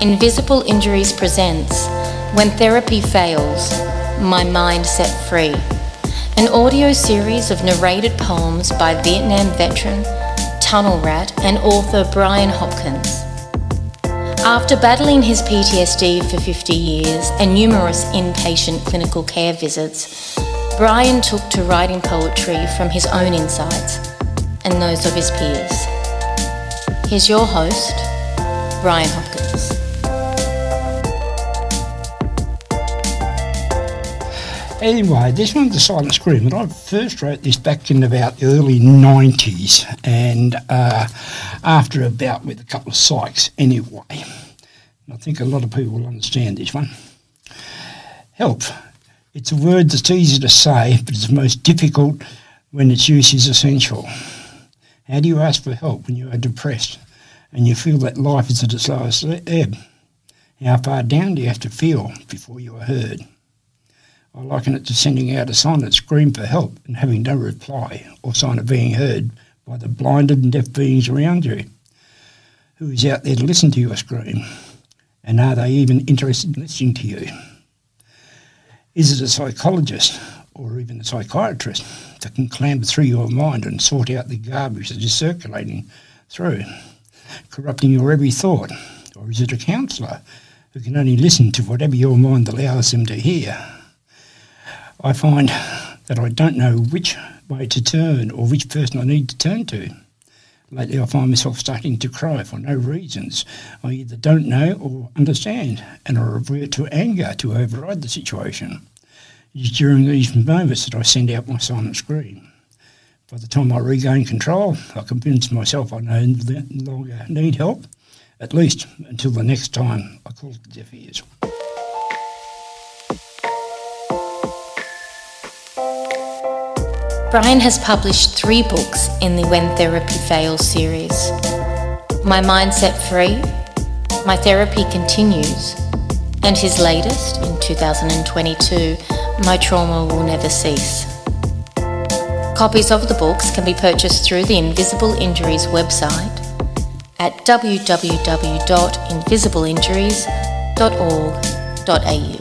Invisible Injuries presents When Therapy Fails My Mind Set Free, an audio series of narrated poems by Vietnam veteran, tunnel rat, and author Brian Hopkins. After battling his PTSD for 50 years and numerous inpatient clinical care visits, Brian took to writing poetry from his own insights and those of his peers. Here's your host, Brian Hopkins. Anyway, this one's the Silent Scream, and I first wrote this back in about the early 90s, and uh, after a bout with a couple of psychs anyway. I think a lot of people will understand this one. Help. It's a word that's easy to say, but it's most difficult when its use is essential. How do you ask for help when you are depressed and you feel that life is at its lowest ebb? How far down do you have to feel before you are heard? I liken it to sending out a silent scream for help and having no reply or sign of being heard by the blinded and deaf beings around you. Who is out there to listen to your scream? And are they even interested in listening to you? Is it a psychologist or even a psychiatrist that can clamber through your mind and sort out the garbage that is circulating through, corrupting your every thought? Or is it a counsellor who can only listen to whatever your mind allows them to hear? I find that I don't know which way to turn or which person I need to turn to. Lately, I find myself starting to cry for no reasons. I either don't know or understand, and I revert to anger to override the situation. It is during these moments that I send out my silent scream. By the time I regain control, I convince myself I no longer need help, at least until the next time I call it deaf ears. Brian has published three books in the When Therapy Fails series My Mind Set Free, My Therapy Continues, and his latest, in 2022, My Trauma Will Never Cease. Copies of the books can be purchased through the Invisible Injuries website at www.invisibleinjuries.org.au.